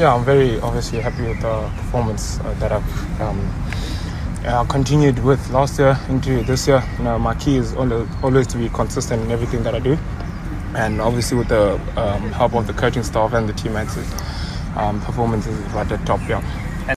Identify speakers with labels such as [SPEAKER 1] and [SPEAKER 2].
[SPEAKER 1] Yeah, I'm very obviously happy with the performance uh, that I've um, uh, continued with last year into this year. You know, my key is always to be consistent in everything that I do, and obviously with the um, help of the coaching staff and the teammates, um, performance is right at top. Yeah.